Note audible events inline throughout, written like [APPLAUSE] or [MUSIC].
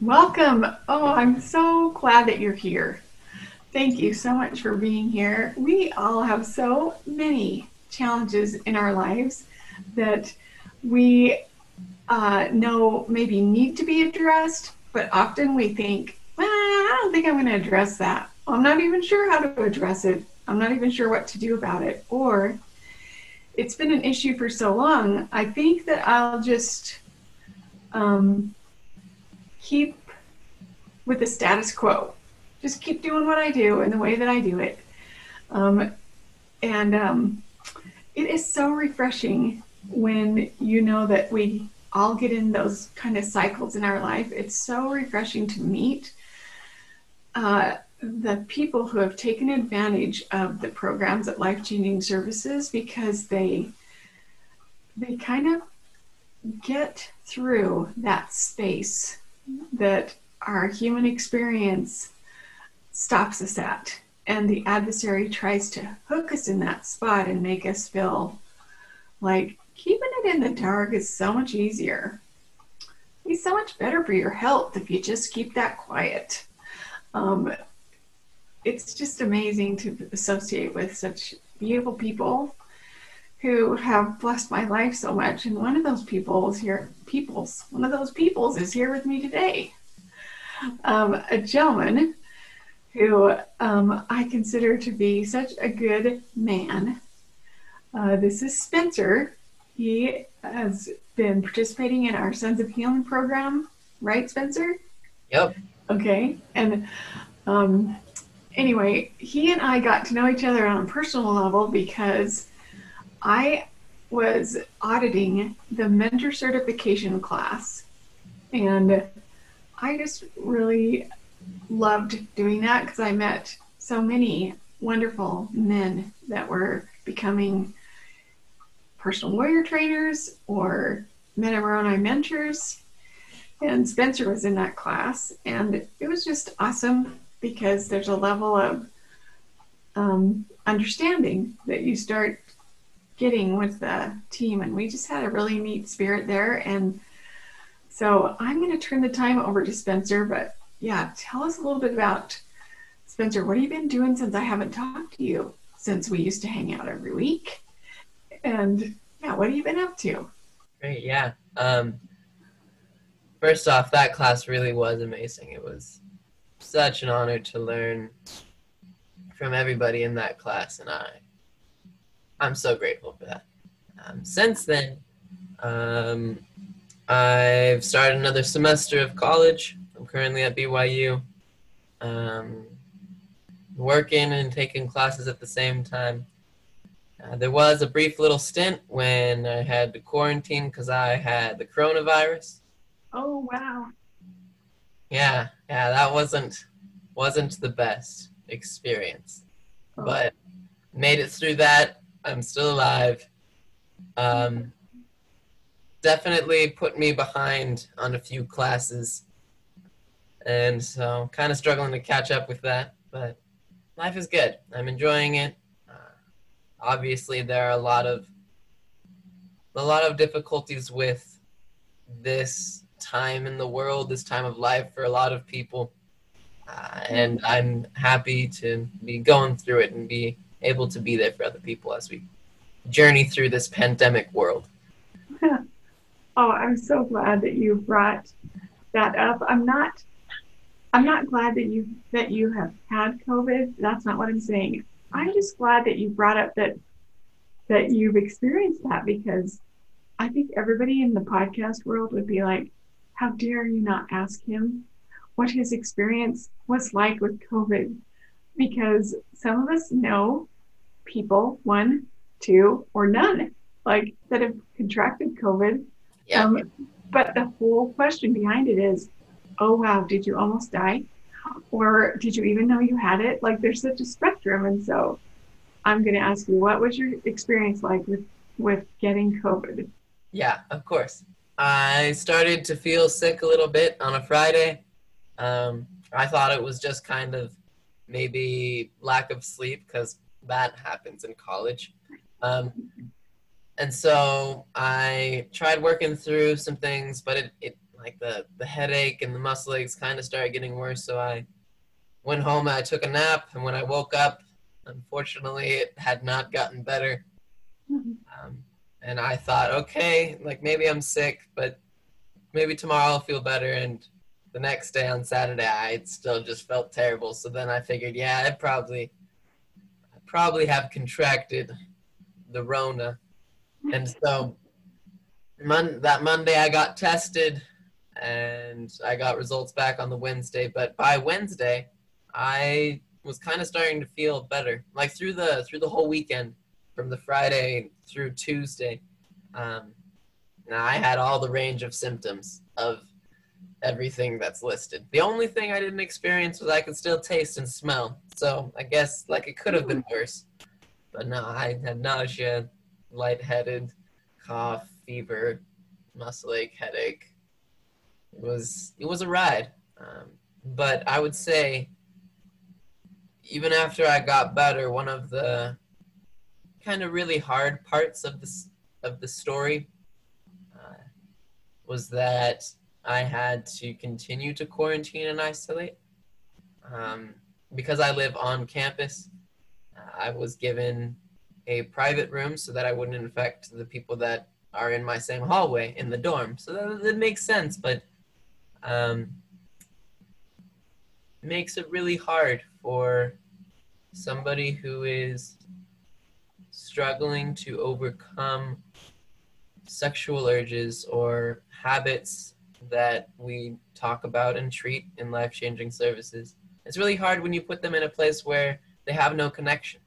Welcome. Oh, I'm so glad that you're here. Thank you so much for being here. We all have so many challenges in our lives that we uh, know maybe need to be addressed, but often we think, well, I don't think I'm going to address that. I'm not even sure how to address it. I'm not even sure what to do about it. Or it's been an issue for so long, I think that I'll just um, keep with the status quo. Just keep doing what I do in the way that I do it. Um, and um, it is so refreshing when you know that we all get in those kind of cycles in our life. It's so refreshing to meet uh, the people who have taken advantage of the programs at Life Changing Services because they they kind of get through that space that our human experience stops us at and the adversary tries to hook us in that spot and make us feel like keeping it in the dark is so much easier. It's so much better for your health if you just keep that quiet. Um, it's just amazing to associate with such beautiful people who have blessed my life so much. And one of those people is here, peoples, one of those peoples is here with me today. Um, a gentleman who um, I consider to be such a good man. Uh, this is Spencer. He has been participating in our Sons of Helaman program, right, Spencer? Yep. Okay. And um, anyway, he and I got to know each other on a personal level because I was auditing the mentor certification class. And I just really loved doing that because I met so many wonderful men that were becoming personal warrior trainers or men of Moroni mentors. And Spencer was in that class, and it was just awesome because there's a level of um, understanding that you start getting with the team. And we just had a really neat spirit there. And so I'm going to turn the time over to Spencer. But yeah, tell us a little bit about Spencer. What have you been doing since I haven't talked to you since we used to hang out every week? And yeah, what have you been up to? Great. Yeah. Um, first off, that class really was amazing. It was such an honor to learn from everybody in that class, and I, I'm so grateful for that. Um, since then, um, I've started another semester of college. I'm currently at BYU, um, working and taking classes at the same time. Uh, there was a brief little stint when I had to quarantine because I had the coronavirus. Oh wow! Yeah, yeah, that wasn't wasn't the best experience, Oh. but made it through that. I'm still alive. Um, definitely put me behind on a few classes, and so kind of struggling to catch up with that. But life is good. I'm enjoying it. Uh, obviously, there are a lot of a lot of difficulties with this time in the world, this time of life for a lot of people. Uh, and I'm happy to be going through it and be able to be there for other people as we journey through this pandemic world. [LAUGHS] Oh, I'm so glad that you brought that up. I'm not I'm not glad that you that you have had COVID. That's not what I'm saying. I'm just glad that you brought up that that you've experienced that because I think everybody in the podcast world would be like, how dare you not ask him what his experience was like with COVID? Because some of us know people, one, two, or none, like that have contracted COVID Yeah. um, but the whole question behind it is, oh wow, did you almost die? Or did you even know you had it? Like there's such a spectrum. And so I'm gonna ask you, what was your experience like with with getting COVID? Yeah, of course. I started to feel sick a little bit on a Friday. Um, I thought it was just kind of maybe lack of sleep because that happens in college. Um, and so I tried working through some things, but it, it like the the headache and the muscle aches kind of started getting worse. So I went home. I took a nap, and when I woke up, unfortunately, it had not gotten better. Um, and I thought, okay, like maybe I'm sick, but maybe tomorrow I'll feel better. And the next day on Saturday, I still just felt terrible. So then I figured, yeah, I probably, I probably have contracted the Rona. And so mon- that Monday I got tested and I got results back on the Wednesday. But by Wednesday, I was kind of starting to feel better. Like through the through the whole weekend, from the Friday through Tuesday, um, I had all the range of symptoms of everything that's listed. The only thing I didn't experience was I could still taste and smell. So I guess like it could have been worse. But no, I had nausea, lightheaded, cough, fever, muscle ache, headache. It was it was a ride. Um, but I would say even after I got better, one of the kind of really hard parts of this of the story uh, was that I had to continue to quarantine and isolate um, because I live on campus. I was given a private room so that I wouldn't infect the people that are in my same hallway in the dorm. So that, that makes sense, but um, makes it really hard for somebody who is struggling to overcome sexual urges or habits that we talk about and treat in life changing services. It's really hard when you put them in a place where they have no connection.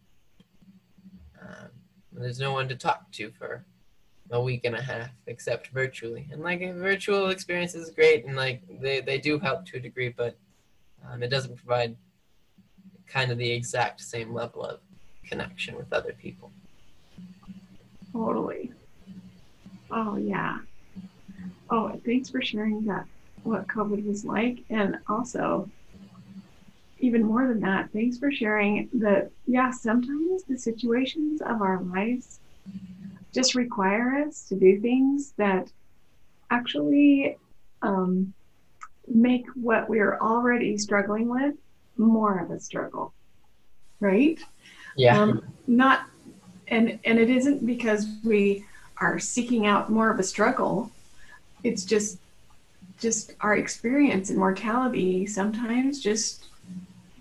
Um, there's no one to talk to for a week and a half except virtually. And like a virtual experience is great and like they, they do help to a degree, but um, it doesn't provide kind of the exact same level of connection with other people. Totally. Oh yeah. Oh, thanks for sharing that what COVID was like and also even more than that, thanks for sharing that yeah, sometimes the situations of our lives just require us to do things that actually um, make what we're already struggling with more of a struggle, right? Yeah. Um, not, and and it isn't because we are seeking out more of a struggle. It's just, just our experience in mortality sometimes just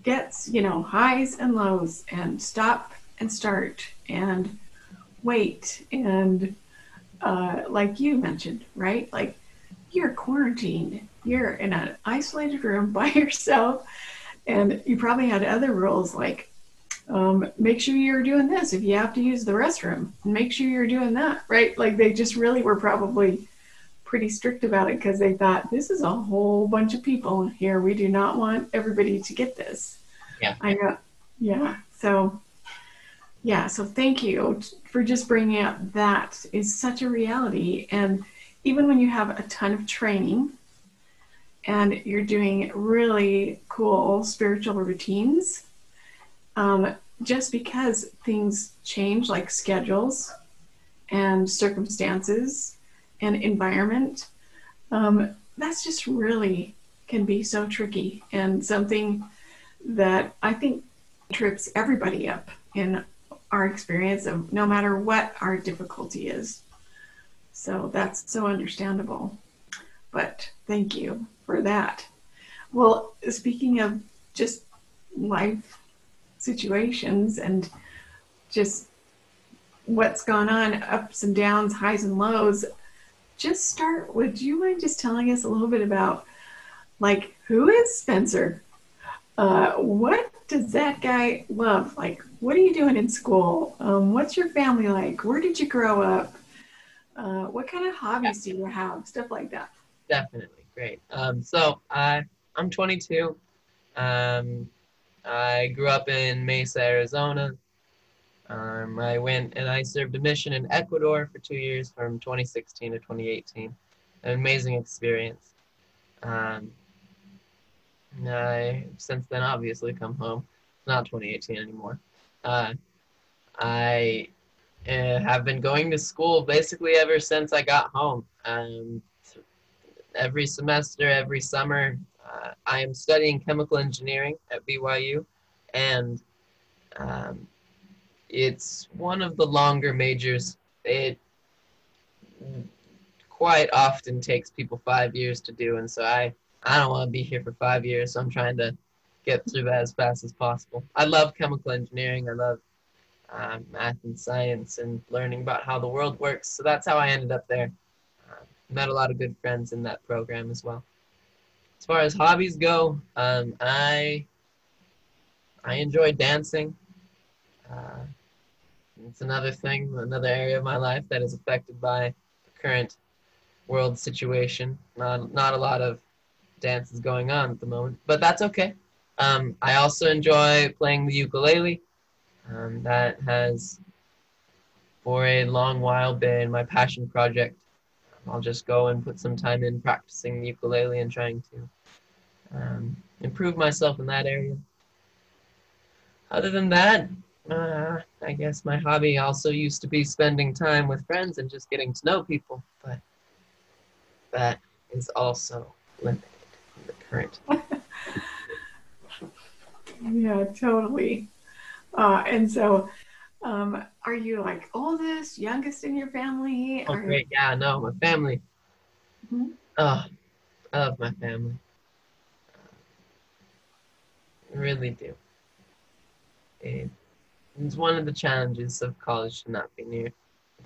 gets you know highs and lows and stop and start and wait and uh, like you mentioned, right? Like you're quarantined, you're in an isolated room [LAUGHS] by yourself and you probably had other rules like um, make sure you're doing this if you have to use the restroom. Make sure you're doing that, right? Like they just really were probably pretty strict about it because they thought this is a whole bunch of people here. We do not want everybody to get this. Yeah. I know. Yeah. So, yeah. So thank you for just bringing up that is such a reality. And even when you have a ton of training, and you're doing really cool spiritual routines, um, just because things change, like schedules and circumstances and environment, um, that's just really can be so tricky and something that I think trips everybody up in our experience of no matter what our difficulty is. So that's so understandable. But thank you for that. Well, speaking of just life situations and just what's gone on, ups and downs, highs and lows, just start. Would you mind just telling us a little bit about, like, who is Spencer? Uh, what does that guy love? Like, what are you doing in school? Um, what's your family like? Where did you grow up? Uh, what kind of hobbies do you have? Stuff like that. Definitely. Great. Um, so I, I'm 22. Um, I grew up in Mesa, Arizona. Um, I went and I served a mission in Ecuador for two years from 2016 to 2018. An amazing experience. Um, I since then obviously come home. Not 2018 anymore. Uh, I uh, have been going to school basically ever since I got home. Um, every semester, every summer, uh, I am studying chemical engineering at BYU, and um, it's one of the longer majors. It quite often takes people five years to do, and so I I don't want to be here for five years, so I'm trying to get through that as fast as possible. I love chemical engineering. I love um, math and science and learning about how the world works. So that's how I ended up there. Uh, met a lot of good friends in that program as well. As far as hobbies go, um, I I enjoy dancing. Uh, it's another thing, another area of my life that is affected by the current world situation. Not not a lot of dances going on at the moment, but that's okay. Um, I also enjoy playing the ukulele. Um, that has, for a long while, been my passion project. I'll just go and put some time in practicing the ukulele and trying to um, improve myself in that area. Other than that, uh, I guess my hobby also used to be spending time with friends and just getting to know people, but that is also limited in the current. [LAUGHS] yeah, totally. Uh, and so, um, are you like oldest, youngest in your family? Oh, great. Yeah, no, my family. Mm-hmm. Oh, I love my family. I really do. It, it's one of the challenges of college to not be near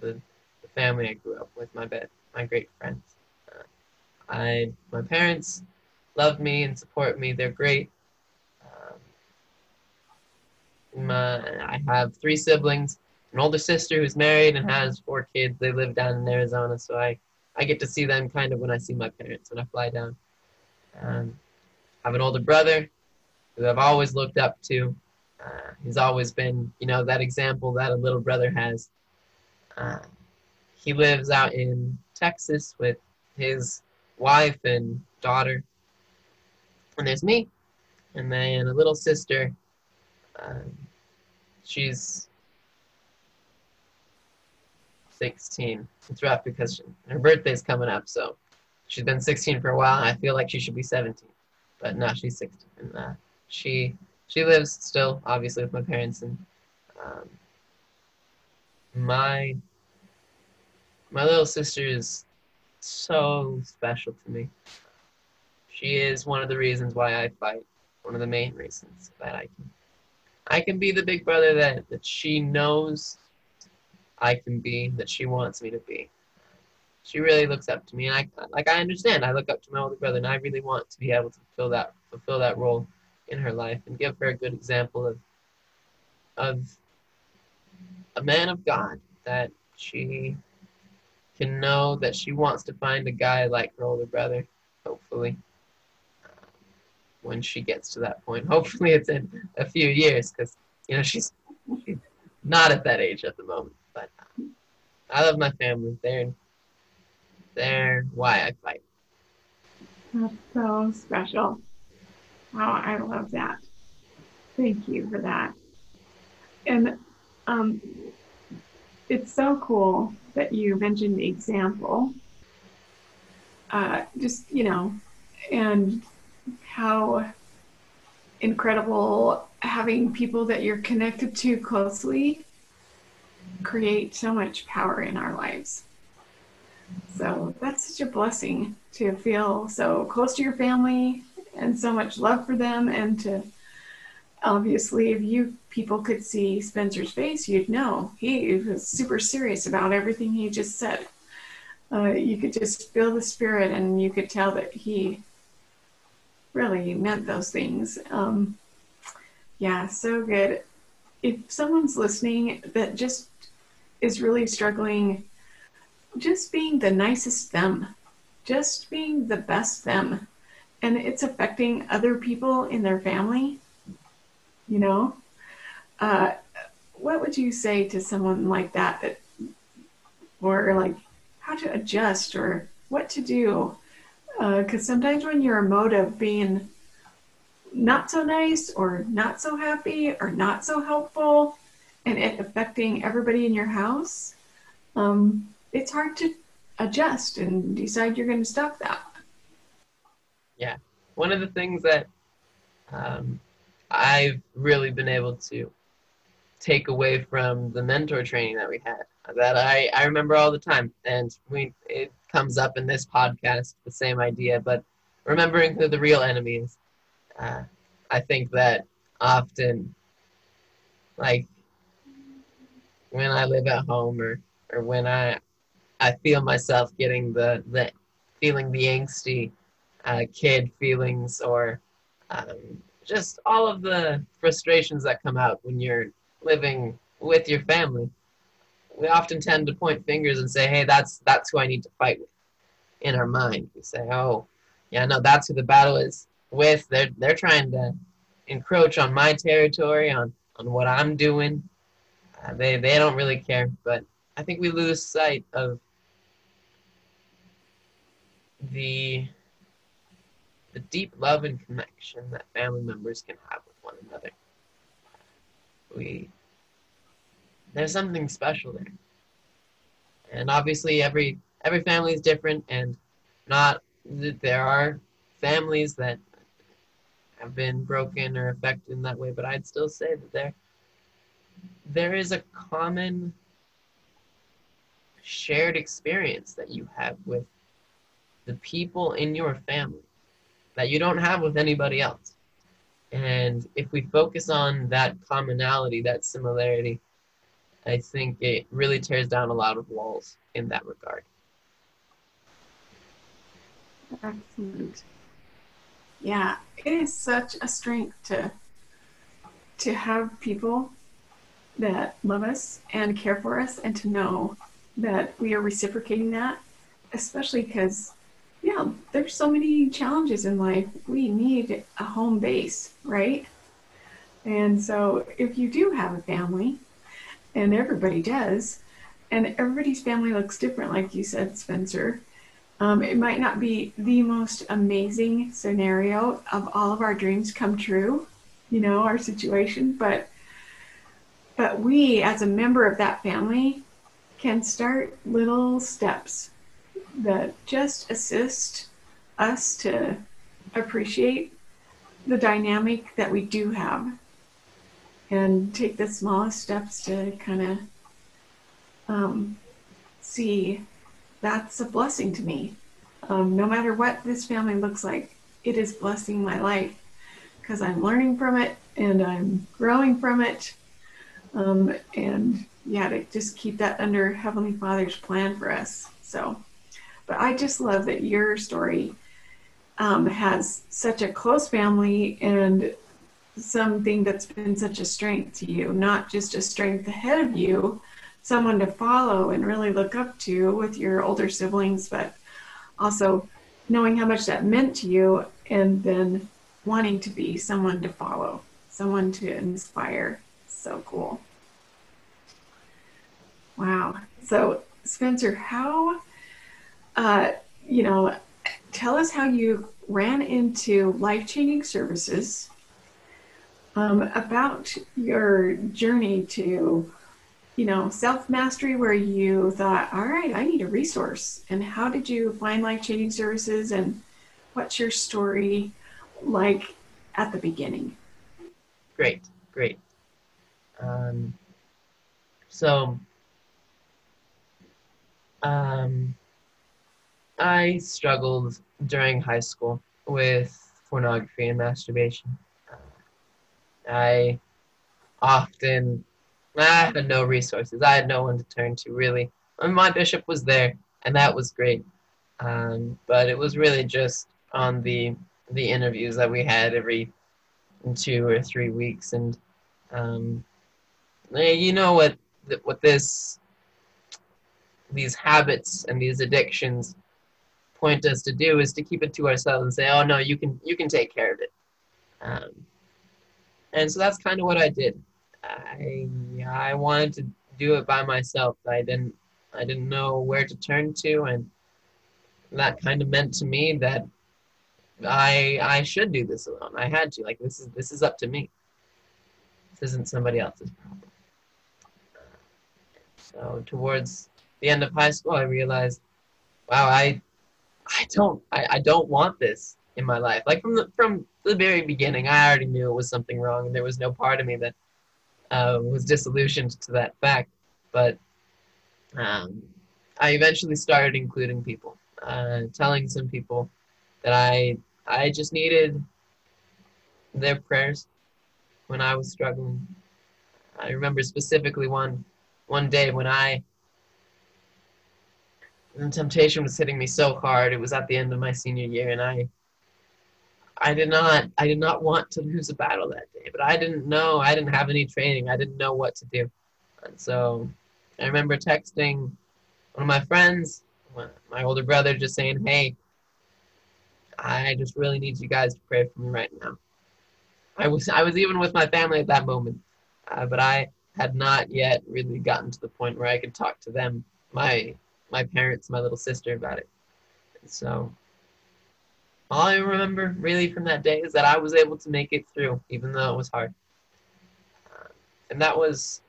the, the family I grew up with, my bed, my great friends. Uh, I, my parents love me and support me. They're great. My, I have three siblings, an older sister who's married and has four kids. They live down in Arizona, so I, I get to see them kind of when I see my parents when I fly down. Um, I have an older brother who I've always looked up to. Uh, he's always been, you know, that example that a little brother has. Uh, he lives out in Texas with his wife and daughter. And there's me, and then a little sister um, she's 16. It's rough because she, her birthday's coming up, so she's been 16 for a while, and I feel like she should be 17. But no, she's 16. And uh, she she lives still, obviously, with my parents, and um, my my little sister is so special to me. She is one of the reasons why I fight. One of the main reasons that I can I can be the big brother that, that she knows I can be, that she wants me to be. She really looks up to me, and I like I understand. I look up to my older brother, and I really want to be able to fulfill that fulfill that role in her life and give her a good example of of a man of God that she can know that she wants to find a guy like her older brother, hopefully when she gets to that point. Hopefully, it's in a few years because you know she's, not at that age at the moment. But uh, I love my family. They're they're why I fight. That's so special. Wow, I love that. Thank you for that. And um, it's so cool that you mentioned the example. Uh, just you know, and how incredible having people that you're connected to closely create so much power in our lives. So that's such a blessing to feel so close to your family and so much love for them and to obviously if you people could see Spencer's face you'd know he was super serious about everything he just said. Uh, you could just feel the spirit and you could tell that he really meant those things. Um, yeah, so good. If someone's listening that just is really struggling, just being the nicest them, just being the best them, and it's affecting other people in their family, you know, uh, what would you say to someone like that, that or like how to adjust or what to do because uh, sometimes when you're emotive, being not so nice or not so happy or not so helpful, and it affecting everybody in your house, um, it's hard to adjust and decide you're going to stop that. Yeah, one of the things that um, I've really been able to take away from the mentor training that we had that I, I remember all the time. And we it comes up in this podcast the same idea but remembering who the real enemy is uh, I think that often like when I live at home or or when I I feel myself getting the the feeling the angsty uh, kid feelings or um, just all of the frustrations that come out when you're living with your family. We often tend to point fingers and say, "Hey, that's that's who I need to fight with." In our mind, we say, "Oh, yeah, no, that's who the battle is with. They're they're trying to encroach on my territory, on on what I'm doing. Uh, they they don't really care." But I think we lose sight of the the deep love and connection that family members can have with one another. We there's something special there. And obviously every every family is different and not there are families that have been broken or affected in that way, but I'd still say that there there is a common shared experience that you have with the people in your family that you don't have with anybody else. And if we focus on that commonality, that similarity, I think it really tears down a lot of walls in that regard. Excellent. Yeah, it is such a strength to to have people that love us and care for us and to know that we are reciprocating that, especially because yeah, there's so many challenges in life. We need a home base, right? And so if you do have a family, and everybody does, and everybody's family looks different, like you said, Spencer. Um, it might not be the most amazing scenario of all of our dreams come true, you know, our situation, but but we as a member of that family can start little steps that just assist us to appreciate the dynamic that we do have and take the smallest steps to kind of um, see that's a blessing to me. Um, no matter what this family looks like, it is blessing my life because I'm learning from it and I'm growing from it. Um, and yeah, to just keep that under Heavenly Father's plan for us. So. But I just love that your story um, has such a close family and something that's been such a strength to you, not just a strength ahead of you, someone to follow and really look up to with your older siblings, but also knowing how much that meant to you and then wanting to be someone to follow, someone to inspire. So cool. Wow. So, Spencer, how uh, you know, tell us how you ran into life changing services, um, about your journey to, you know, self mastery, where you thought, all right, I need a resource. And how did you find life changing services? And what's your story like at the beginning? Great, great. Um, so, um, I struggled during high school with pornography and masturbation. I often I had no resources. I had no one to turn to really. My bishop was there, and that was great. Um, but it was really just on the the interviews that we had every two or three weeks, and um, you know what what this these habits and these addictions point us to do is to keep it to ourselves and say, "Oh no, you can you can take care of it." Um, and so that's kind of what I did. I I wanted to do it by myself. I didn't I didn't know where to turn to, and that kind of meant to me that I I should do this alone. I had to. Like this is this is up to me. This isn't somebody else's problem. So towards the end of high school, I realized, wow, I I don't I, I don't want this. in my life. Like from the from the very beginning, I already knew it was something wrong, and there was no part of me that uh, was disillusioned to that fact. But um, I eventually started including people, uh, telling some people that I I just needed their prayers when I was struggling. I remember specifically one one day when I and temptation was hitting me so hard. It was at the end of my senior year, and I I did not I did not want to lose a battle that day, but I didn't know. I didn't have any training. I didn't know what to do. And so I remember texting one of my friends, my older brother, just saying, "Hey, I just really need you guys to pray for me right now." I was I was even with my family at that moment, uh, but I had not yet really gotten to the point where I could talk to them, my my parents, my little sister about it. So all I remember really from that day is that I was able to make it through, even though it was hard. Uh, and that was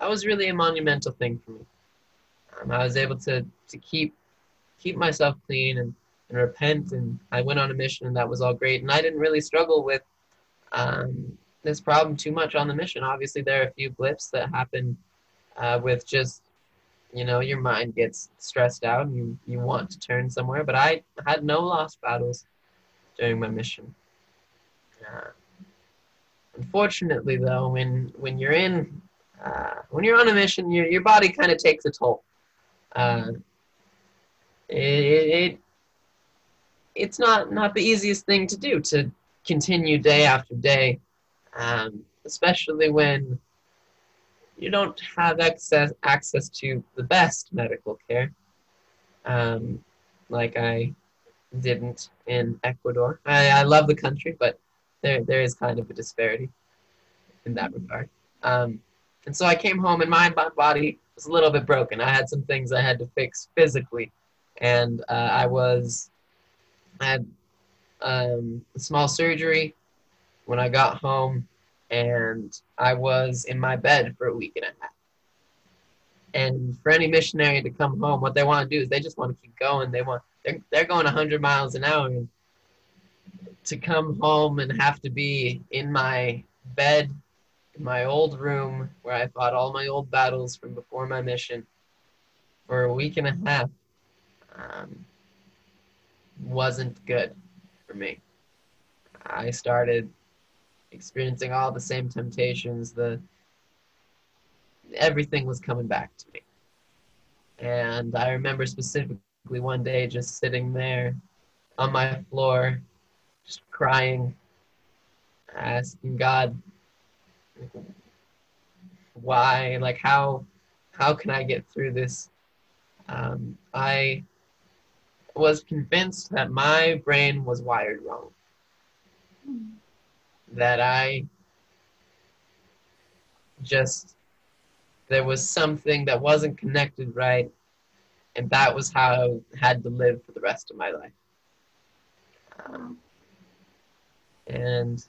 that was really a monumental thing for me. Um, I was able to to keep keep myself clean and, and repent, and I went on a mission, and that was all great. And I didn't really struggle with um, this problem too much on the mission. Obviously, there are a few blips that happen uh, with just you know your mind gets stressed out and you, you want to turn somewhere but i had no lost battles during my mission. Uh, unfortunately though when when you're in uh, when you're on a mission your, your body kind of takes a toll. Uh, it, it it's not not the easiest thing to do to continue day after day um, especially when you don't have access access to the best medical care, um, like I didn't in Ecuador. I, I love the country, but there there is kind of a disparity in that regard. Um, and so I came home, and my body was a little bit broken. I had some things I had to fix physically, and uh, I was I had um, a small surgery when I got home and I was in my bed for a week and a half. And for any missionary to come home, what they want to do is they just want to keep going. They want they're they're going 100 miles an hour, and to come home and have to be in my bed, in my old room where I fought all my old battles from before my mission, for a week and a half, um, wasn't good for me. I started experiencing all the same temptations. The everything was coming back to me. And I remember specifically one day just sitting there on my floor, just crying, asking God, why, like how, how can I get through this? Um, I was convinced that my brain was wired wrong that I just there was something that wasn't connected right, and that was how I had to live for the rest of my life. Um, and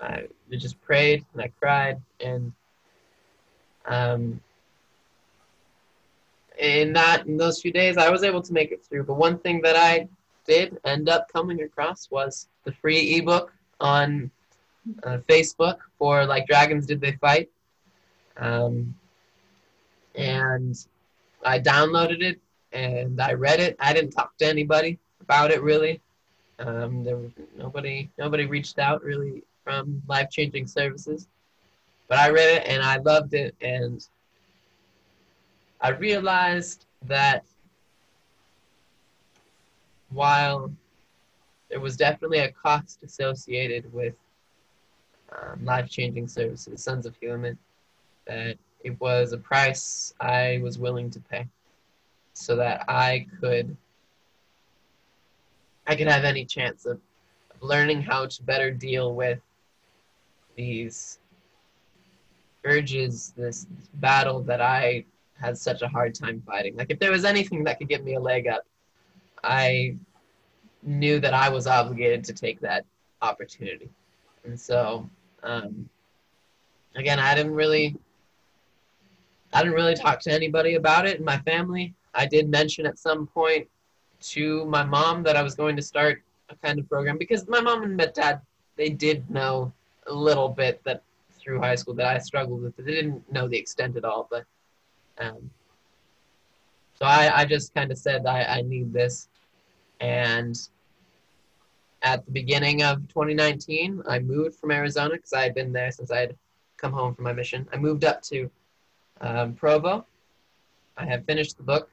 I just prayed and I cried, and um, in that in those few days, I was able to make it through. But one thing that I did end up coming across was the free ebook on uh, Facebook for like Dragons Did They Fight. Um, and I downloaded it and I read it. I didn't talk to anybody about it really. Um, there was nobody nobody reached out really from life changing services. But I read it and I loved it and I realized that while there was definitely a cost associated with um, life-changing services, Sons of Helaman, that it was a price I was willing to pay so that I could I could have any chance of, of learning how to better deal with these urges, this battle that I had such a hard time fighting. Like if there was anything that could give me a leg up, I knew that I was obligated to take that opportunity. And so, um, again, I didn't really, I didn't really talk to anybody about it in my family. I did mention at some point to my mom that I was going to start a kind of program because my mom and my dad they did know a little bit that through high school that I struggled with. They didn't know the extent at all, but um, so I, I just kind of said I, I need this, and at the beginning of 2019, I moved from Arizona because I had been there since I had come home from my mission. I moved up to um, Provo. I had finished the book,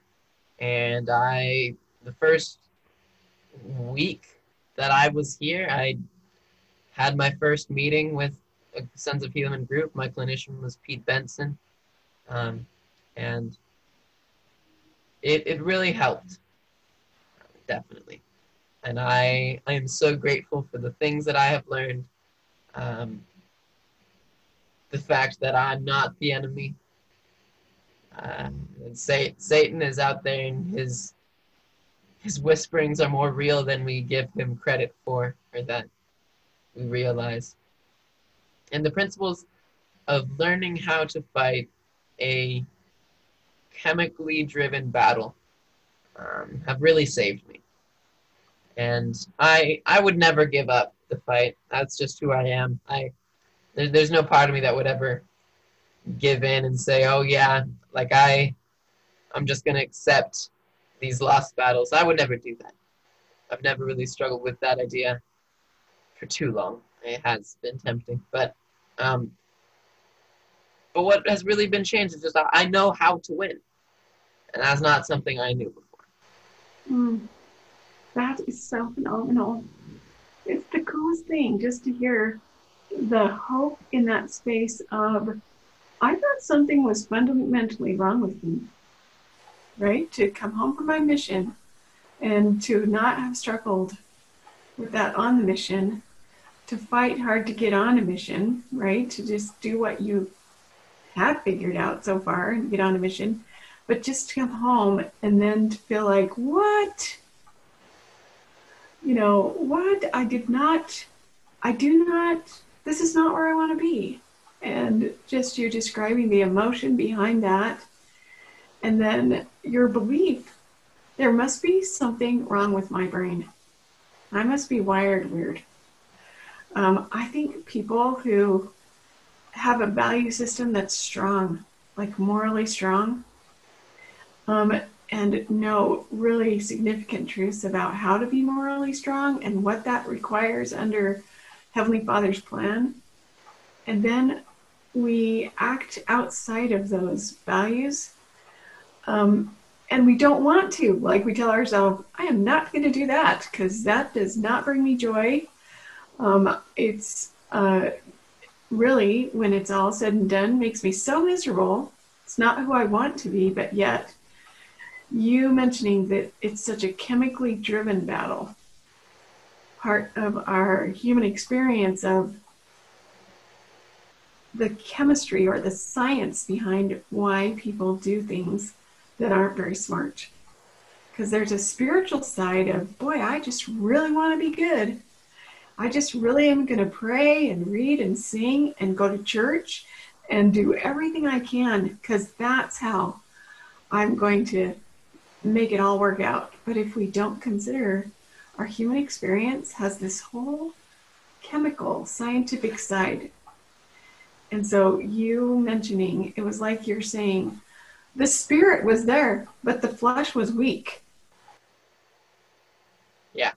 and I the first week that I was here, I had my first meeting with a Sons of Helaman group. My clinician was Pete Benson, um, and it it really helped, definitely. And I I am so grateful for the things that I have learned. Um, the fact that I'm not the enemy. Uh, Satan is out there and his his whisperings are more real than we give him credit for, or that we realize. And the principles of learning how to fight a chemically driven battle um, have really saved me. And I I would never give up the fight. That's just who I am. I there, there's no part of me that would ever give in and say, "Oh yeah, like I, I'm just gonna accept these lost battles." I would never do that. I've never really struggled with that idea for too long. It has been tempting, but um, but what has really been changed is just I know how to win, and that's not something I knew before. Mm, that is so phenomenal. It's the coolest thing just to hear the hope in that space of I thought something was fundamentally wrong with me, right? To come home from my mission and to not have struggled with that on the mission, to fight hard to get on a mission, right? To just do what you have figured out so far and get on a mission, but just to come home and then to feel like, what? You know, what? I did not, I do not this is not where I want to be. And just you're describing the emotion behind that, and then your belief there must be something wrong with my brain. I must be wired weird. Um, I think people who have a value system that's strong, like morally strong, um, and know really significant truths about how to be morally strong and what that requires under Heavenly Father's plan. And then we act outside of those values. Um, and we don't want to. Like we tell ourselves, I am not going to do that because that does not bring me joy. Um, it's uh, really, when it's all said and done, makes me so miserable. It's not who I want to be, but yet you mentioning that it's such a chemically driven battle part of our human experience of the chemistry or the science behind why people do things that aren't very smart. Because there's a spiritual side of, boy, I just really want to be good. I just really am going to pray and read and sing and go to church and do everything I can because that's how I'm going to make it all work out. But if we don't consider our human experience has this whole chemical scientific side. And so you mentioning it was like you're saying the spirit was there, but the flesh was weak. Yeah.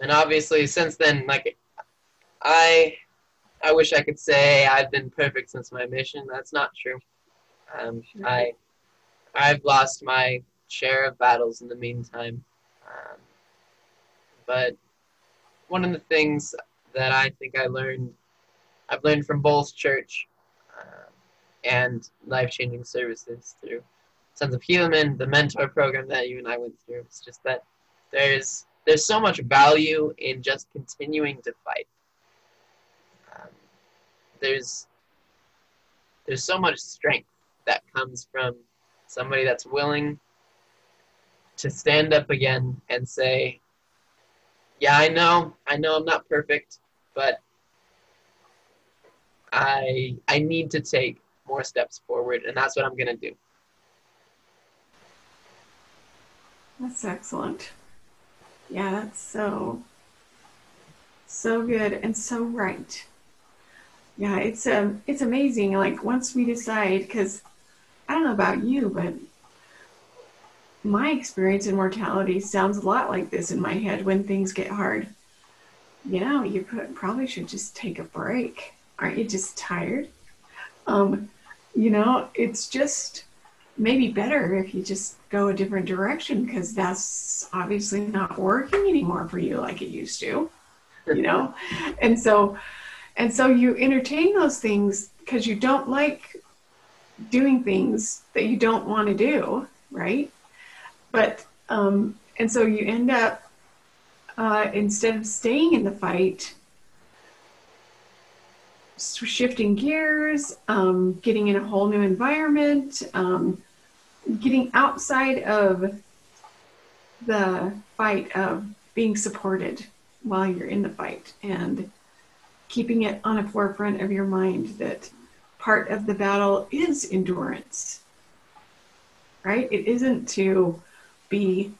And obviously since then, like I I wish I could say I've been perfect since my mission. That's not true. Um, I I've lost my share of battles in the meantime. Um, but one of the things that I think I learned, I've learned from both church uh, and life changing services through Sons of Helaman, the mentor program that you and I went through. It's just that there's there's so much value in just continuing to fight. Um, there's there's so much strength that comes from somebody that's willing to stand up again and say, yeah, I know, I know I'm not perfect, but I I need to take more steps forward, and that's what I'm gonna do. That's excellent. Yeah, that's so so good and so right. Yeah, it's um it's amazing. Like once we decide, because I don't know about you, but my experience in mortality sounds a lot like this in my head when things get hard. You know, you put, probably should just take a break. Aren't you just tired? Um, you know, it's just maybe better if you just go a different direction because that's obviously not working anymore for you like it used to. You know, [LAUGHS] and so and so you entertain those things because you don't like doing things that you don't want to do, right? But, um, and so you end up, uh, instead of staying in the fight, shifting gears, um, getting in a whole new environment, um, getting outside of the fight of being supported while you're in the fight and keeping it on a forefront of your mind that part of the battle is endurance, right? It isn't to be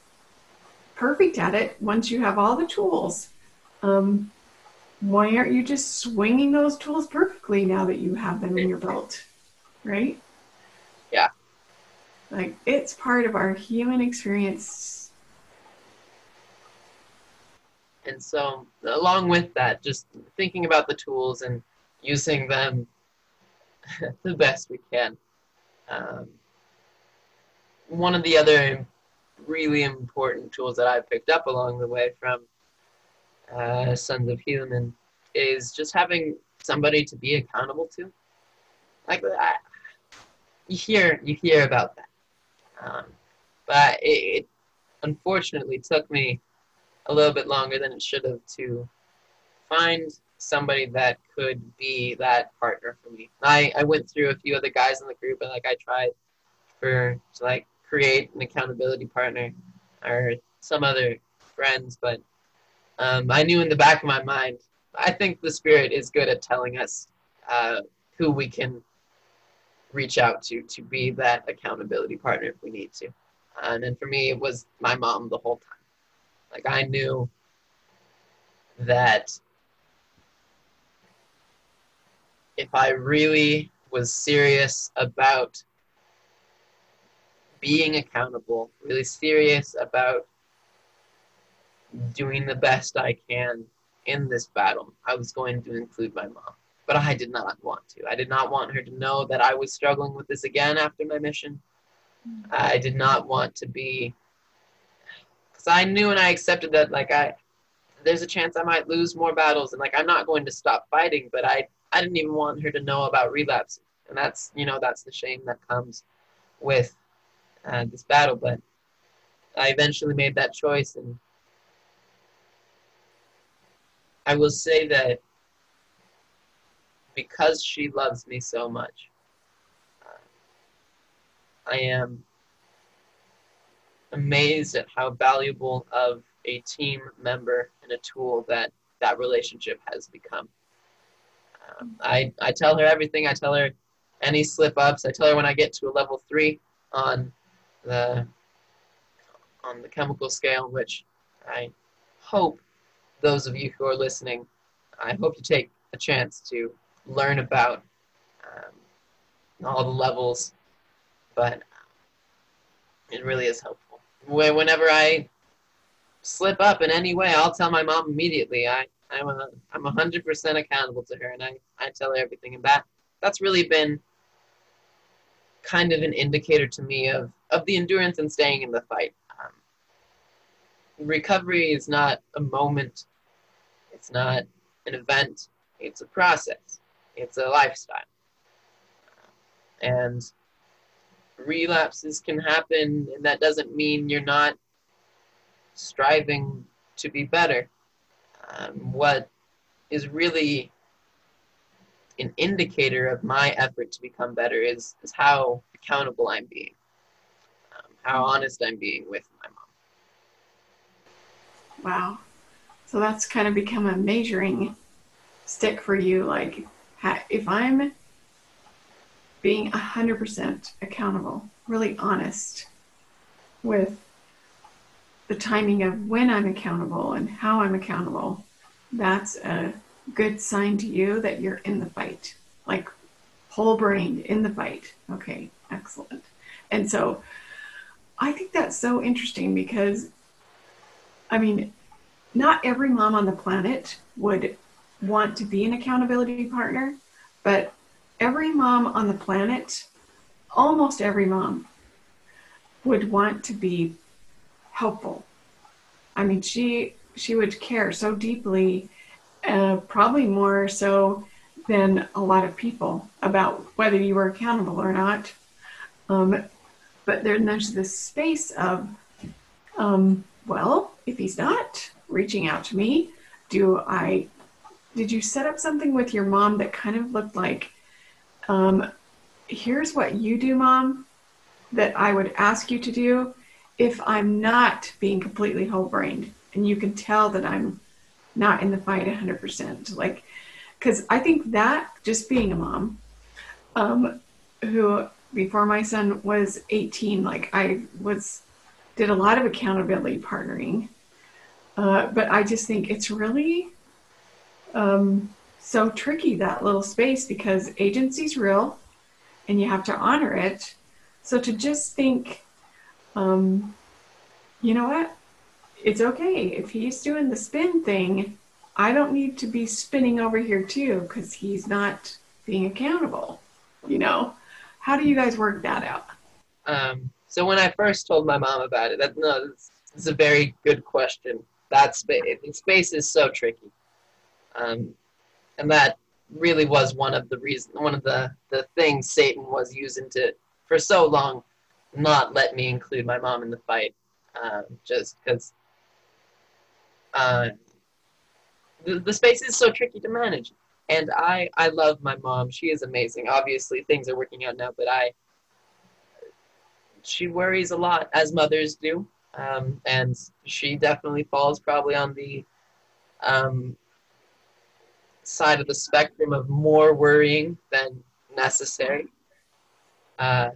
perfect at it once you have all the tools. Um, why aren't you just swinging those tools perfectly now that you have them in your belt, right? Yeah. Like it's part of our human experience. And so, along with that, just thinking about the tools and using them [LAUGHS] the best we can. Um, one of the other really important tools that I've picked up along the way from uh, Sons of Helaman is just having somebody to be accountable to. Like I, you hear you hear about that, um, but it, it unfortunately took me a little bit longer than it should have to find somebody that could be that partner for me. I, I went through a few other guys in the group and like I tried for to like create an accountability partner or some other friends, but um, I knew in the back of my mind, I think the spirit is good at telling us uh, who we can reach out to to be that accountability partner if we need to. And then for me, it was my mom the whole time. Like I knew that if I really was serious about being accountable, really serious about doing the best I can in this battle, I was going to include my mom. But I did not want to. I did not want her to know that I was struggling with this again after my mission. I did not want to be, because I knew and I accepted that, like, I, there's a chance I might lose more battles, and like, I'm not going to stop fighting, but I I didn't even want her to know about relapse, and that's you know that's the shame that comes with uh, this battle. But I eventually made that choice, and I will say that because she loves me so much, uh, I am amazed at how valuable of a team member and a tool that that relationship has become. Um, I, I tell her everything. I tell her any slip ups. I tell her when I get to a level three on the on the chemical scale, which I hope those of you who are listening, I hope you take a chance to learn about um, all the levels, but it really is helpful. Whenever I slip up in any way, I'll tell my mom immediately. I I'm a I'm hundred percent accountable to her, and I I tell her everything, and that that's really been kind of an indicator to me of of the endurance and staying in the fight. Um, recovery is not a moment. It's not an event. It's a process. It's a lifestyle. And relapses can happen, and that doesn't mean you're not striving to be better um, what is really an indicator of my effort to become better is, is how accountable I'm being, um, how honest I'm being with my mom. Wow. So that's kind of become a measuring stick for you. Like, if I'm being 100% accountable, really honest with the timing of when I'm accountable and how I'm accountable, that's a good sign to you that you're in the fight, like whole brain in the fight. Okay, excellent. And so I think that's so interesting because, I mean, not every mom on the planet would want to be an accountability partner, but every mom on the planet, almost every mom, would want to be helpful. I mean, she she would care so deeply, uh, probably more so than a lot of people about whether you were accountable or not. Um, but then there's this space of, um, well, if he's not reaching out to me, do I? Did you set up something with your mom that kind of looked like, um, here's what you do, mom, that I would ask you to do if I'm not being completely whole brained, and you can tell that I'm not in the fight 100%. Like, because I think that just being a mom, um, who before my son was 18, like I was, did a lot of accountability partnering. Uh, but I just think it's really um, so tricky that little space because agency's real and you have to honor it. So to just think, um, you know what? It's okay. If he's doing the spin thing, I don't need to be spinning over here too because he's not being accountable, you know? How do you guys work that out? Um, so when I first told my mom about it, that no, it's, a very good question. That space, space is so tricky, um, and that really was one of the reason, one of the the things Satan was using to, for so long, not let me include my mom in the fight, um, just because. Uh, the, the space is so tricky to manage and I I love my mom. She is amazing. Obviously, things are working out now, but I she worries a lot as mothers do, um, and she definitely falls probably on the um, side of the spectrum of more worrying than necessary. Uh,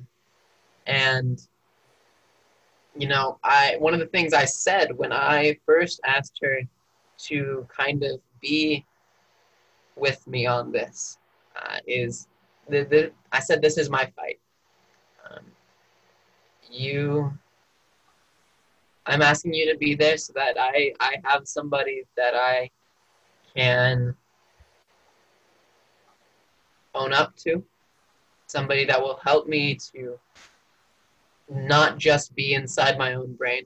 and you know, I one of the things I said when I first asked her to kind of be with me on this uh, is the, the, I said this is my fight. Um, you, I'm asking you to be there so that I, I have somebody that I can own up to, somebody that will help me to not just be inside my own brain,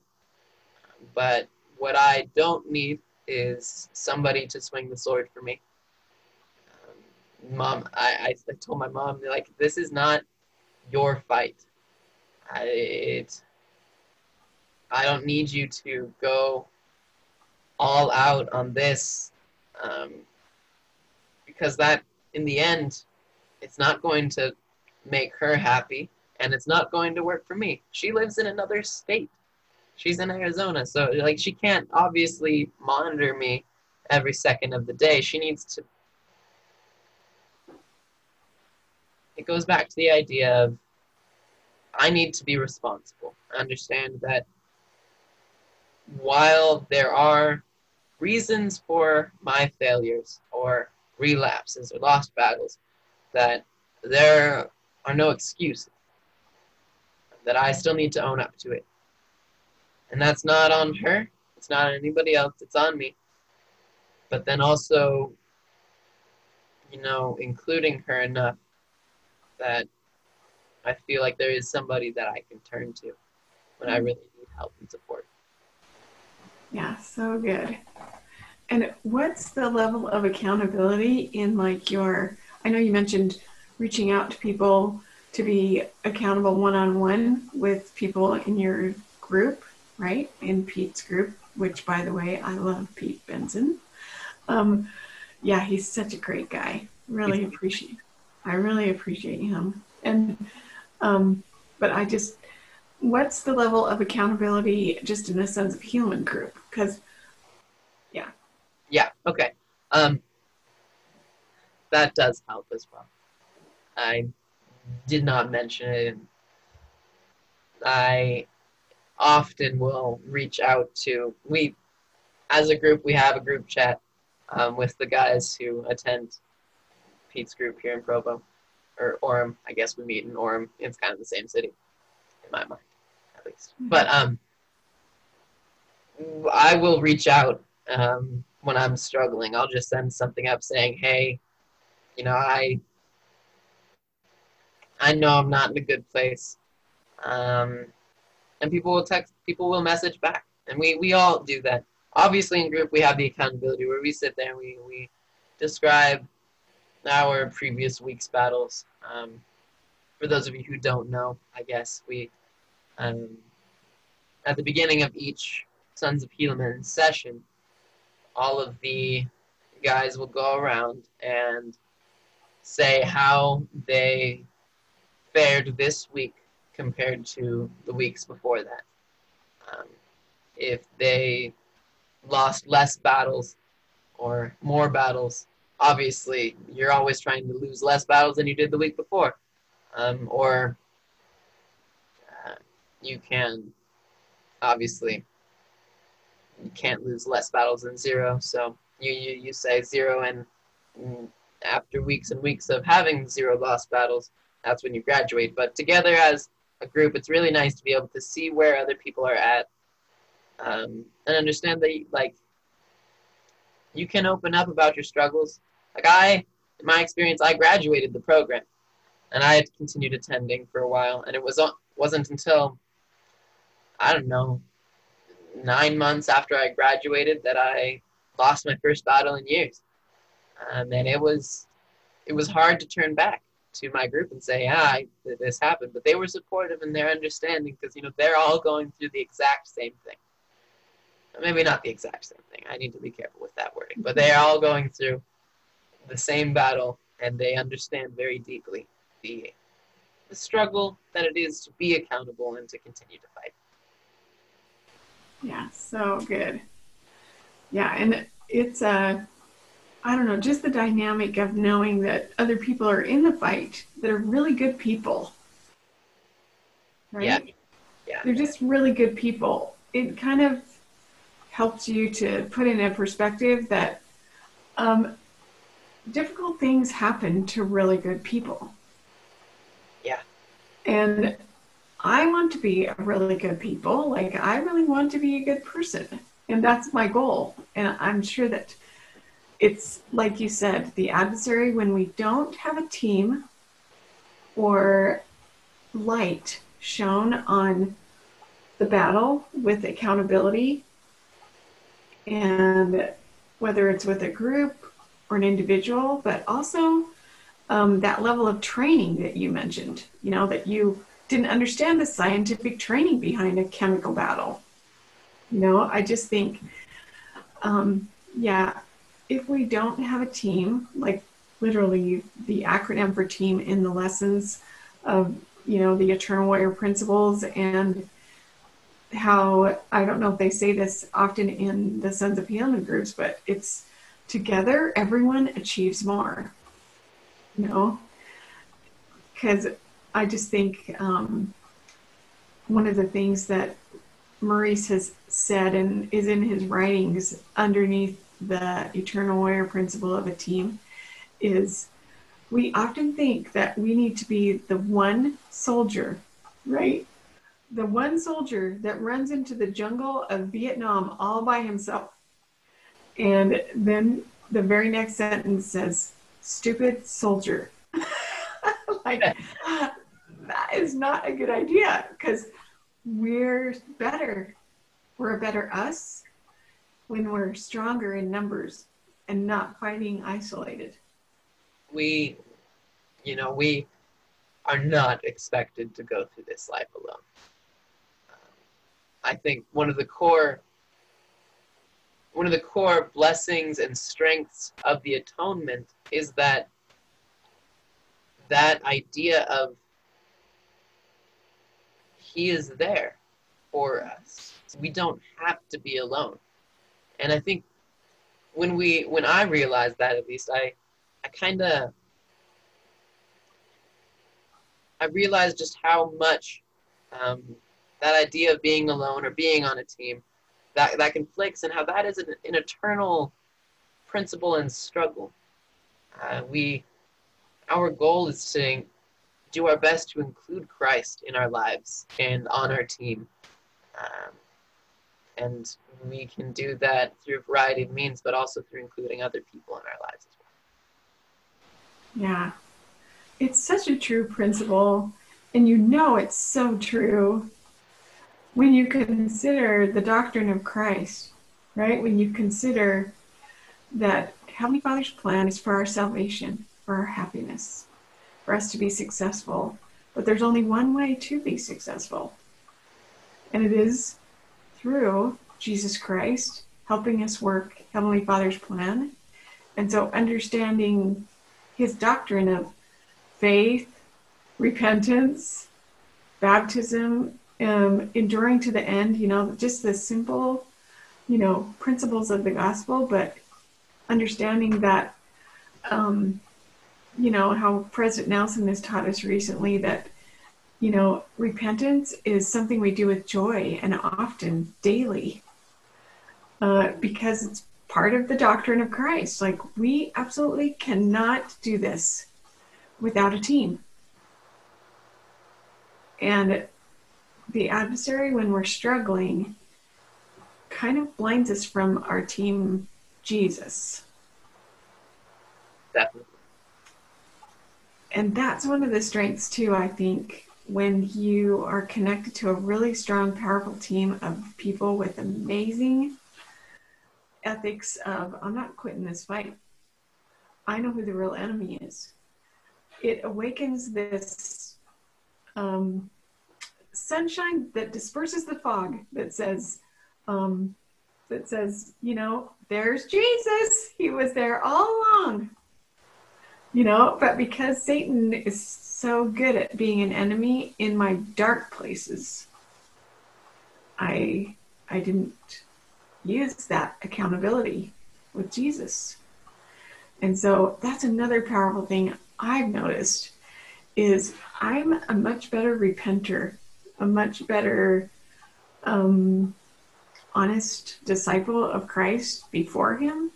but what I don't need is somebody to swing the sword for me. Mom, I, I told my mom, like, this is not your fight. I, it, I don't need you to go all out on this um, because that, in the end, it's not going to make her happy and it's not going to work for me. She lives in another state. She's in Arizona, so like she can't obviously monitor me every second of the day. She needs to it goes back to the idea of I need to be responsible. I understand that while there are reasons for my failures or relapses or lost battles, that there are no excuses, that I still need to own up to it. And that's not on her, it's not on anybody else, it's on me. But then also, you know, including her enough that I feel like there is somebody that I can turn to when I mm-hmm. really need help and support. Yeah, so good. And what's the level of accountability in like your I know you mentioned reaching out to people to be accountable one on one with people in your group, right? In Pete's group, which by the way, I love Pete Benson. Um, yeah, he's such a great guy. Really appreciate I really appreciate him. And, um, but I just, what's the level of accountability just in the sense of human group? Because, yeah. Yeah, okay. Um, that does help as well. I did not mention it. I often will reach out to we as a group we have a group chat um, with the guys who attend Pete's group here in Provo or Orem. I guess we meet in Orem. It's kind of the same city in my mind, at least. But um, I will reach out um, when I'm struggling. I'll just send something up saying, "Hey, you know, I I know I'm not in a good place," um, and people will text, people will message back, and we we all do that. Obviously, in group we have the accountability where we sit there and we we describe our previous week's battles. Um, for those of you who don't know, I guess we um, at the beginning of each Sons of Helaman session, all of the guys will go around and say how they fared this week compared to the weeks before that. Um, if they lost less battles or more battles, obviously you're always trying to lose less battles than you did the week before. Um, or uh, you can obviously you can't lose less battles than zero. So you, you, you say zero, and mm, after weeks and weeks of having zero lost battles, that's when you graduate. But together as a group, it's really nice to be able to see where other people are at um, and understand that, like, you can open up about your struggles. Like I, in my experience, I graduated the program, and I had continued attending for a while, and it was wasn't until I don't know nine months after I graduated that I lost my first battle in years. Um, and it was it was hard to turn back to my group and say, "Yeah, I, this happened," but they were supportive in their understanding because you know they're all going through the exact same thing. Maybe not the exact same thing. I need to be careful with that wording, but they are all going through the same battle, and they understand very deeply the the struggle that it is to be accountable and to continue to fight. Yeah, so good. Yeah, and it's a, I don't know, just the dynamic of knowing that other people are in the fight that are really good people. Right? Yeah. Yeah. They're just really good people. It kind of helps you to put in a perspective that um, difficult things happen to really good people. Yeah. And I want to be a really good people. Like I really want to be a good person. And that's my goal. And I'm sure that it's like you said, the adversary, when we don't have a team or light shown on the battle with accountability, and whether it's with a group or an individual, but also um, that level of training that you mentioned, you know, that you didn't understand the scientific training behind a chemical battle. You know, I just think, um, yeah, if we don't have a team, like literally the acronym for team in the lessons of, you know, the Eternal Warrior principles and how, I don't know if they say this often in the Sons of Helaman groups, but it's together everyone achieves more, you know, because I just think um, one of the things that Maurice has said and is in his writings underneath the eternal warrior principle of a team is we often think that we need to be the one soldier, right? The one soldier that runs into the jungle of Vietnam all by himself. And then the very next sentence says, stupid soldier. [LAUGHS] like, that is not a good idea because we're better. We're a better us when we're stronger in numbers and not fighting isolated. We, you know, we are not expected to go through this life alone. I think one of the core one of the core blessings and strengths of the atonement is that that idea of he is there for us. We don't have to be alone. And I think when we when I realized that at least I I kind of I realized just how much um, that idea of being alone or being on a team, that, that conflicts, and how that is an, an eternal principle and struggle. Uh, we, our goal is to do our best to include Christ in our lives and on our team. Um, and we can do that through a variety of means, but also through including other people in our lives as well. Yeah. It's such a true principle, and you know it's so true when you consider the doctrine of Christ, right? When you consider that Heavenly Father's plan is for our salvation, for our happiness, for us to be successful. But there's only one way to be successful, and it is through Jesus Christ helping us work Heavenly Father's plan. And so understanding his doctrine of faith, repentance, baptism, um, enduring to the end, you know, just the simple, you know, principles of the gospel, but understanding that, um, you know, how President Nelson has taught us recently that, you know, repentance is something we do with joy and often daily uh, because it's part of the doctrine of Christ. Like, we absolutely cannot do this without a team. And the adversary, when we're struggling, kind of blinds us from our team, Jesus. Definitely. And that's one of the strengths, too, I think, when you are connected to a really strong, powerful team of people with amazing ethics of, I'm not quitting this fight. I know who the real enemy is. It awakens this um, sunshine that disperses the fog that says, um, that says, you know, there's Jesus. He was there all along. You know, but because Satan is so good at being an enemy in my dark places, I I didn't use that accountability with Jesus. And so that's another powerful thing I've noticed is I'm a much better repenter a much better um, honest disciple of Christ before him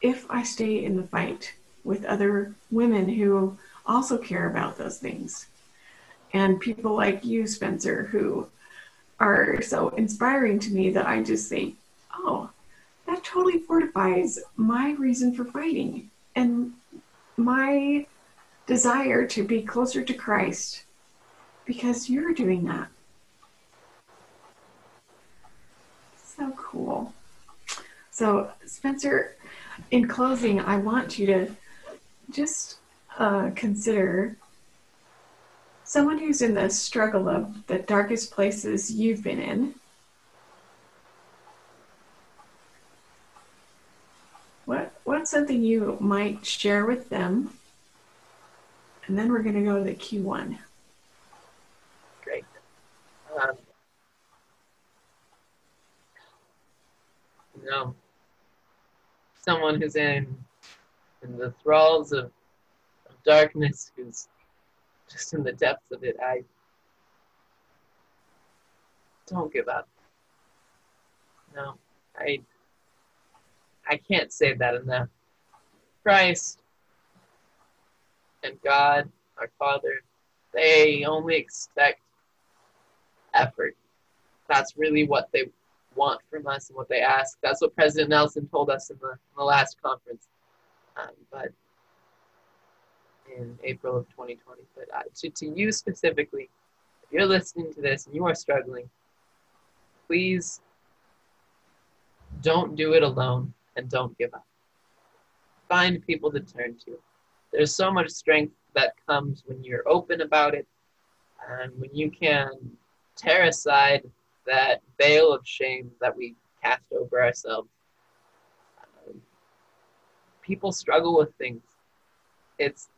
if I stay in the fight with other women who also care about those things. And people like you, Spencer, who are so inspiring to me that I just think, oh, that totally fortifies my reason for fighting and my desire to be closer to Christ because you're doing that. So cool. So, Spencer, in closing, I want you to just uh, consider someone who's in the struggle of the darkest places you've been in. What what's something you might share with them? And then we're going to go to the Q1. Um, you know, someone who's in in the thralls of, of darkness, who's just in the depths of it. I don't give up. No, I I can't say that enough. Christ and God, our Father, they only expect effort. That's really what they want from us and what they ask. That's what President Nelson told us in the, in the last conference. Um, but in April of 2020. But uh, to, to you specifically, if you're listening to this and you are struggling, please don't do it alone and don't give up. Find people to turn to. There's so much strength that comes when you're open about it and when you can tear aside that veil of shame that we cast over ourselves. People struggle with things. It's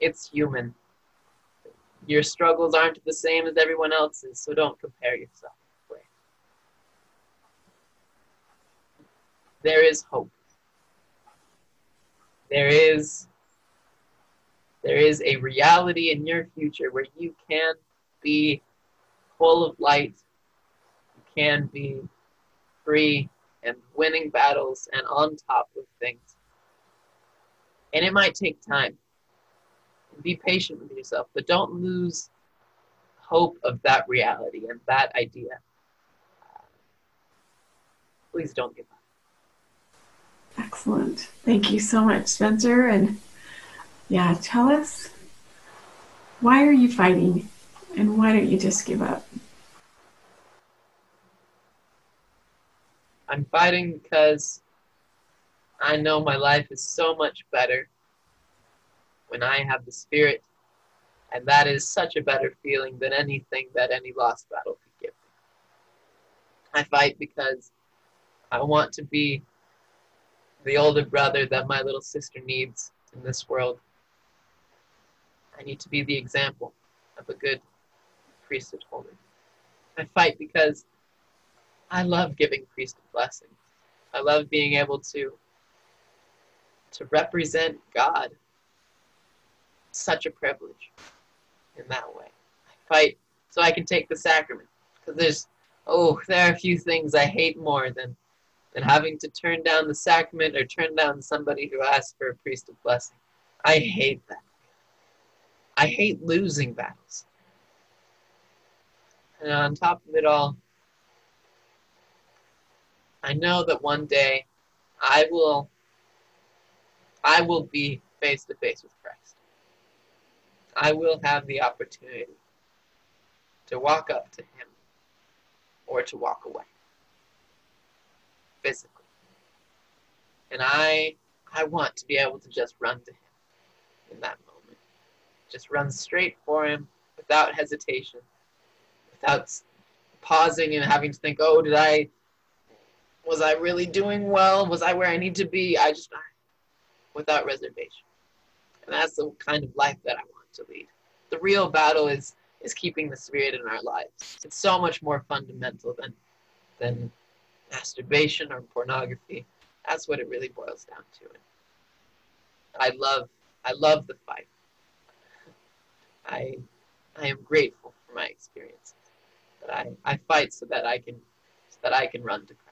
it's human. Your struggles aren't the same as everyone else's, so don't compare yourself. There is hope. There is there is a reality in your future where you can be full of light. You can be free and winning battles and on top of things. And it might take time. Be patient with yourself, but don't lose hope of that reality and that idea. Please don't give up. Excellent. Thank you so much, Spencer. And yeah, tell us why are you fighting and why don't you just give up? I'm fighting because I know my life is so much better when I have the Spirit, and that is such a better feeling than anything that any lost battle could give me. I fight because I want to be the older brother that my little sister needs in this world. I need to be the example of a good priesthood holder. I fight because I love giving priesthood blessings. I love being able to to represent God. Such a privilege in that way. I fight so I can take the sacrament. Because there's oh, there are a few things I hate more than than having to turn down the sacrament or turn down somebody who asks for a priesthood blessing. I hate that. I hate losing battles. And on top of it all, I know that one day I will I will be face to face with Christ. I will have the opportunity to walk up to him or to walk away physically. And I I want to be able to just run to him in that moment. Just run straight for him without hesitation, without pausing and having to think, "Oh, did I was I really doing well? Was I where I need to be?" I just without reservation. And that's the kind of life that I want to lead. The real battle is is keeping the spirit in our lives. It's so much more fundamental than than masturbation or pornography. That's what it really boils down to. And I love I love the fight. I I am grateful for my experiences. But I, I fight so that I can so that I can run to Christ.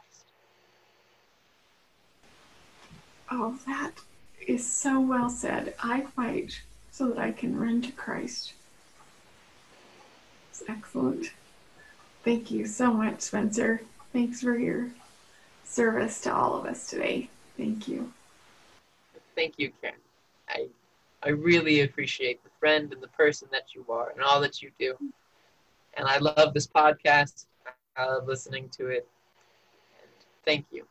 Oh, that is so well said. I fight so that I can run to Christ. It's excellent. Thank you so much, Spencer. Thanks for your service to all of us today. Thank you. Thank you, Karen. I I really appreciate the friend and the person that you are and all that you do. And I love this podcast. I love listening to it. And thank you.